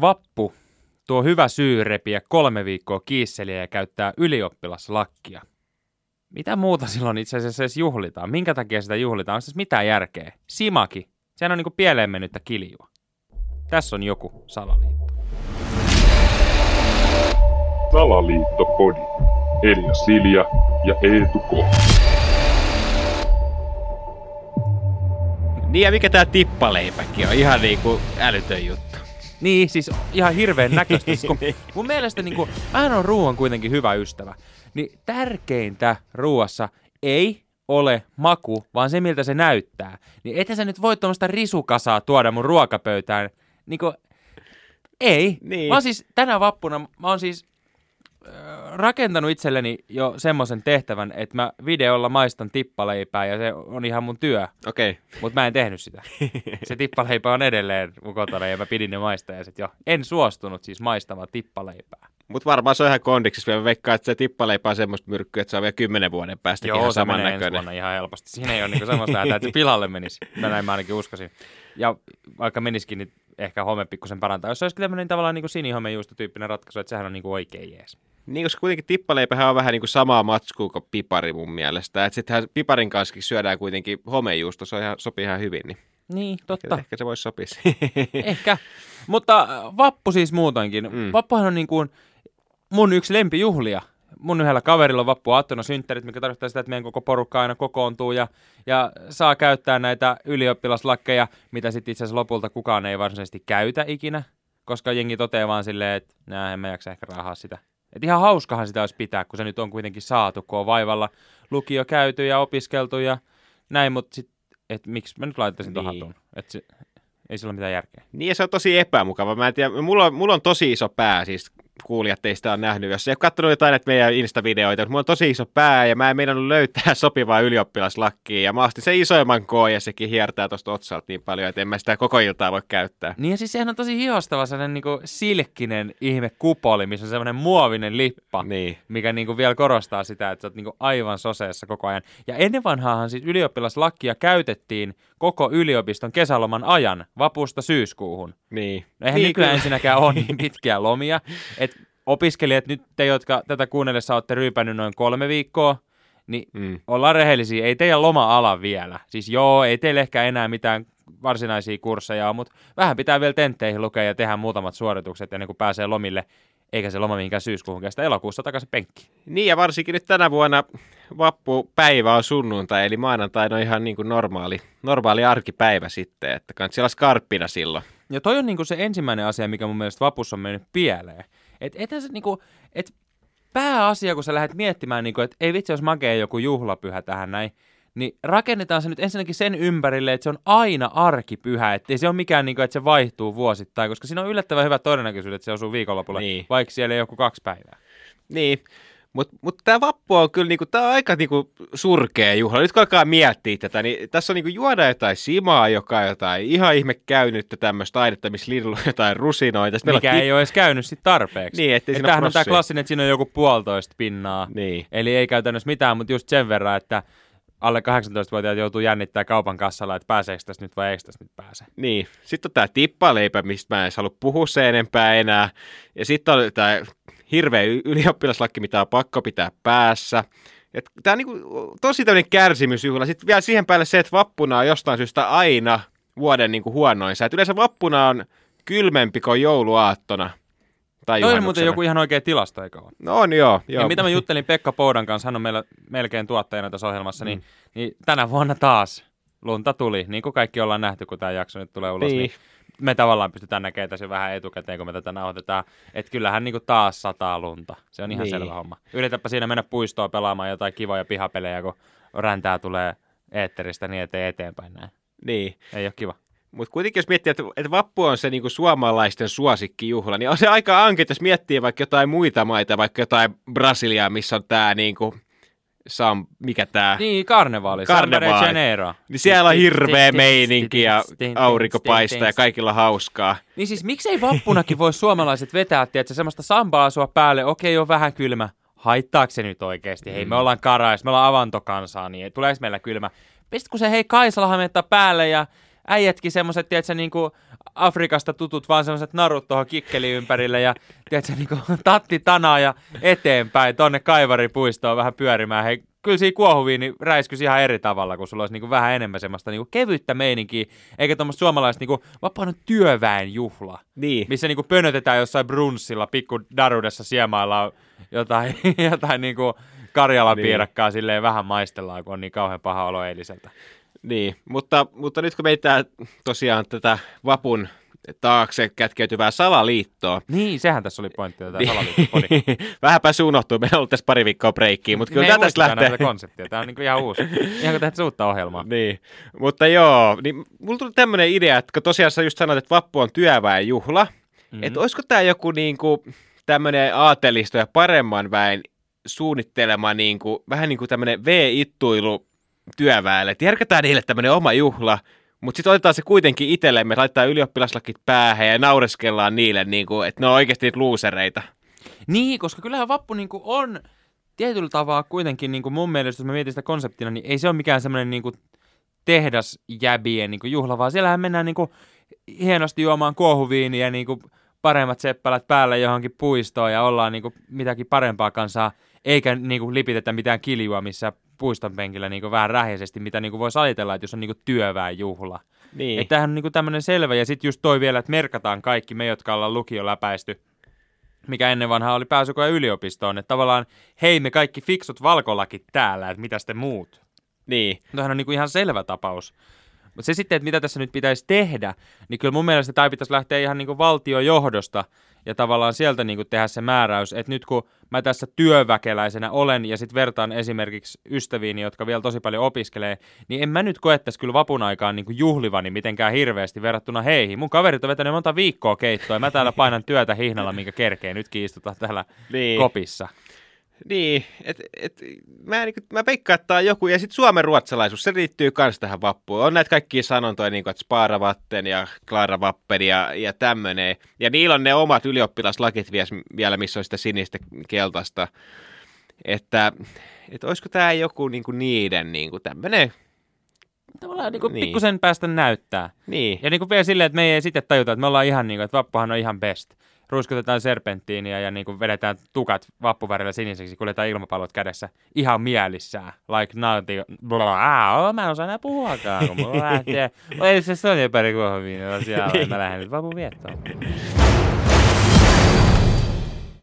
vappu tuo hyvä syy repiä kolme viikkoa kiisseliä ja käyttää ylioppilaslakkia. Mitä muuta silloin itse asiassa edes juhlitaan? Minkä takia sitä juhlitaan? Onko tässä mitään järkeä? Simaki. Sehän on niinku pieleen mennyttä kiljua. Tässä on joku salaliitto. Salaliittopodi. Elia Silja ja Eetu K. Niin ja mikä tää tippaleipäkin on, ihan niinku älytön juttu. Niin, siis ihan hirveän näköistä. Siis kun mun mielestä niin kuin, mähän on ruoan kuitenkin hyvä ystävä. Niin tärkeintä ruoassa ei ole maku, vaan se miltä se näyttää. Niin ethän sä nyt voi tuommoista risukasaa tuoda mun ruokapöytään. Niin kuin, ei. Niin. Mä oon siis tänä vappuna, mä oon siis rakentanut itselleni jo semmoisen tehtävän, että mä videolla maistan tippaleipää ja se on ihan mun työ. Okei. Okay. Mutta mä en tehnyt sitä. Se tippaleipä on edelleen mun kotona ja mä pidin ne maistajaiset jo. En suostunut siis maistamaan tippaleipää. Mut varmaan se on ihan kondiksessa. Mä veikkaan, että se tippaleipä on semmoista myrkkyä, että se on vielä kymmenen vuoden päästä Joo, ihan samannäköinen. vuonna ihan helposti. Siinä ei ole niinku semmoista hätää, että se pilalle menisi. Mä näin mä ainakin uskoisin. Ja vaikka menisikin, niin ehkä home pikkusen parantaa. Jos se olisikin tämmöinen tavallaan niin sinihomejuustotyyppinen ratkaisu, että sehän on niinku oikein jees. Niin, koska kuitenkin tippaleipähän on vähän niin kuin samaa matskua kuin pipari mun mielestä. Että sittenhän piparin kanssa syödään kuitenkin homejuusto, se on ihan, sopii ihan hyvin. Niin Niin, totta. ehkä se voisi sopia. Ehkä. Mutta äh, vappu siis muutoinkin. Mm. Mm. Vappuhan on niin kuin mun yksi lempijuhlia. Mun yhdellä kaverilla on vappuaattona synttärit, mikä tarkoittaa sitä, että meidän koko porukka aina kokoontuu ja, ja saa käyttää näitä ylioppilaslakkeja, mitä sitten itse asiassa lopulta kukaan ei varsinaisesti käytä ikinä, koska jengi toteaa vaan silleen, että nää en mä jaksa ehkä rahaa sitä. Et ihan hauskahan sitä olisi pitää, kun se nyt on kuitenkin saatu, kun on vaivalla lukio käyty ja opiskeltu ja näin, mutta sitten, että miksi mä nyt laittaisin tuon Niin. se, ei sillä ole mitään järkeä. niin ja se on tosi epämukava. Mä en tiedä, mulla on, mulla on tosi iso pää, siis kuulijat teistä on nähnyt. Jos ei ole katsonut jotain näitä meidän Insta-videoita, mutta mulla on tosi iso pää ja mä en meinannut löytää sopivaa ylioppilaslakkia. Ja mä ostin sen isoimman koon ja sekin hiertää tuosta otsalta niin paljon, että en mä sitä koko iltaa voi käyttää. Niin ja siis sehän on tosi hiostava sellainen niinku silkkinen ihme kupoli, missä on semmoinen muovinen lippa, Niin. mikä niinku vielä korostaa sitä, että sä oot niinku aivan soseessa koko ajan. Ja ennen vanhaahan siis ylioppilaslakkia käytettiin koko yliopiston kesäloman ajan, vapusta syyskuuhun. Niin. No eihän niin, niin, nykyään ensinnäkään ole niin pitkiä lomia. Opiskelijat, nyt te, jotka tätä kuunnellessa olette ryypännyt noin kolme viikkoa, niin Mm. ollaan rehellisiä, ei teidän loma ala vielä. Siis joo, ei teille ehkä enää mitään varsinaisia kursseja ole, mutta vähän pitää vielä tentteihin lukea ja tehdä muutamat suoritukset ennen kuin pääsee lomille, eikä se loma mihinkään syyskuuhun kestä elokuussa takaisin penkki. Niin ja varsinkin nyt tänä vuonna vappupäivä on sunnuntai, eli maanantaina on ihan niin kuin normaali, normaali arkipäivä sitten, että kannattaa olla skarppina silloin. Ja toi on niinku se ensimmäinen asia, mikä mun mielestä vapussa on mennyt pieleen. Et ethän se niinku, et pääasia, kun sä lähdet miettimään, niinku, että ei vitsi, jos makee joku juhlapyhä tähän näin, niin rakennetaan se nyt ensinnäkin sen ympärille, että se on aina arkipyhä, että se ole mikään, niinku, että se vaihtuu vuosittain, koska siinä on yllättävän hyvä todennäköisyys, että se osuu viikonlopulle, Niin. vaikka siellä ei joku kaksi päivää. Niin, mutta mut tämä vappu on kyllä niinku, tää on aika niinku surkea juhla. Nyt kun alkaa miettiä tätä, niin tässä on niinku juoda jotain simaa, joka on jotain ihan ihme käynyttä tämmöistä ainetta, missä Lidl on jotain rusinoita. Sitten Mikä on ei ole edes käynyt sit tarpeeksi. Niin, ettei Et siinä on tämä klassinen, että siinä on joku puolitoista pinnaa. Niin. Eli ei käytännössä mitään, mutta just sen verran, että alle 18-vuotiaat joutuu jännittää kaupan kassalla, että pääseekö tästä nyt vai eikö tästä nyt pääse. Niin, sitten on tämä tippaleipä, mistä mä en halua puhua sen enempää enää. Ja sitten on tämä hirveä ylioppilaslakki, mitä on pakko pitää päässä. Tämä on niinku tosi tämmöinen kärsimysjuhla. Sitten vielä siihen päälle se, että vappuna on jostain syystä aina vuoden niinku huonoin sää. Yleensä vappuna on kylmempi kuin jouluaattona. Tai Toi on muuten joku ihan oikea tilasto, eikö ole? No on joo. joo. Ja mitä mä juttelin Pekka Poudan kanssa, hän on meillä melkein tuottajana tässä ohjelmassa, niin, niin tänä vuonna taas lunta tuli, niin kuin kaikki ollaan nähty, kun tämä jakso nyt tulee ulos, Niin. niin, niin me tavallaan pystytään näkemään tässä vähän etukäteen, kun me tätä nauhoitetaan, että kyllähän niin kuin taas sataa lunta. Se on ihan Niin. niin. selvä homma. Yritäpä siinä mennä puistoon pelaamaan jotain kivoja pihapelejä, kun räntää tulee eetteristä niin ettei eteenpäin näin. Niin. Ei ole kiva. Mutta kuitenkin jos miettii, että, että vappu on se niinku suomalaisten suosikkijuhla, niin on se aika ankeita, jos miettii vaikka jotain muita maita, vaikka jotain Brasiliaa, missä on tämä niinku, sam, mikä tämä, niin. Karnevaali. Karnevaali. Janeiro. niin siellä on hirveä meininki ja aurinko paistaa ja kaikilla hauskaa. Niin siis miksei vappunakin voi suomalaiset vetää, että semmoista sambaasua päälle, okei on vähän kylmä. Haittaako se nyt oikeasti? Hei, me Mm. ollaan karais, me ollaan avantokansaa, niin tuleeko meillä kylmä? Pistkö se hei Kaisalahan mettä päälle ja äijätkin semmoset, tiedätkö, niinku Afrikasta tutut vaan semmoset narut tuohon kikkeli ympärille ja tiedätkö, niinku tatti tanaa ja eteenpäin tonne kaivaripuistoon vähän pyörimään. Hei, kyllä siinä kuohuviini räiskyisi ihan eri tavalla, kun sulla olisi niinku vähän enemmän semmoista niinku kevyttä meininkiä, eikä tuommoista suomalaista niinku vapaan työväen juhla, Niin. missä niinku pönötetään jossain brunssilla, pikku darudessa siemaillaan jotain, jotain niinku Karjalan Niin. piirakkaa silleen vähän maistellaan, kun on niin kauhean paha olo eiliseltä. Niin, mutta, mutta nyt kun meitä tosiaan tätä vapun taakse kätkeytyvää salaliittoa, Niin, sehän tässä oli pointti, tämä Niin. salaliittopodi. Vähänpä se unohtuu, meillä on ollut tässä pari viikkoa breikkiä, mutta kyllä tämä tästä muisteta lähtee. näitä konseptia. Tämä on niinku ihan uusi. Ihan kuin tehdään uutta ohjelmaa. Niin, mutta joo, niin mulla tuli tämmöinen idea, että kun tosiaan sä just sanoit, että vappu on työväen juhla, mm-hmm. että olisiko tämä joku niinku tämmöinen aatelisto ja paremman väen suunnittelema niinku, vähän niin kuin tämmöinen V-ittuilu työväelle, että järkätään niille tämmöinen oma juhla, mutta sitten otetaan se kuitenkin itsellemme, laittaa ylioppilaslakit päähän ja naureskellaan niille, niinku, että ne on oikeasti niitä luusereita. Niin, koska kyllähän vappu niinku on tietyllä tavalla kuitenkin niinku mun mielestä, jos mä mietin sitä konseptina, niin ei se ole mikään semmoinen niinku tehdasjäbien niinku juhla, vaan siellähän mennään niinku hienosti juomaan kuohuviiniä ja niinku paremmat seppälät päällä johonkin puistoon ja ollaan niinku mitäkin parempaa kansaa, eikä niinku lipitetä mitään kiljua, missä puiston penkillä niinku vähän rähjäisesti, mitä niinku voisi ajatella, että jos on niinku työväenjuhla. Niin. Että tämähän on niinku tämmöinen selvä, ja sitten just toi vielä, että merkataan kaikki me, jotka ollaan lukio läpäisty, mikä ennen vanhaa oli pääsykoe yliopistoon, että tavallaan hei me kaikki fiksut valkolakit täällä, että mitä te muut. niin. Tämähän on niinku ihan selvä tapaus. Mutta se sitten, että mitä tässä nyt pitäisi tehdä, niin kyllä mun mielestä tämä pitäisi lähteä ihan niinku valtiojohdosta ja tavallaan sieltä niinku tehdä se määräys, että nyt kun mä tässä työväkeläisenä olen ja sitten vertaan esimerkiksi ystäviini, jotka vielä tosi paljon opiskelee, niin en mä nyt koettaisi kyllä vapun aikaan niinku juhlivani mitenkään hirveästi verrattuna heihin. Mun kaverit on vetänyt monta viikkoa keittoa ja mä täällä painan työtä hihnalla, minkä kerkee. Nytkin istutaan täällä Niin. kopissa. Niin, et, et, mä, niin, mä veikkaan, että tää on joku, ja sitten Suomen ruotsalaisuus, se liittyy myös tähän vappuun. On näitä kaikkia sanontoja, niin kuin, että Sparavatten ja Klaravappen ja, ja tämmöinen. Ja niillä on ne omat ylioppilaslakit vielä, missä on sitä sinistä keltaista. Että, että olisiko tämä joku niin kuin niiden niin kuin tämmöinen, Tavallaan niinku Niin. pikkusen päästä näyttää. niin, Ja niin kuin vielä silleen, että me ei sitten tajuta, että me ollaan ihan niin kuin, että vappuhan on ihan best. Ruiskutetaan serpenttiiniä ja niin kuin vedetään tukat vappuvärillä siniseksi, kuljetaan ilmapallot kädessä ihan mielissään. Like nauti, blah, mä en osaa enää puhuakaan, kun mulla lähtee. Oi se Sonja pari kuohuviinilla siellä, ja mä lähden nyt vapun viettoon.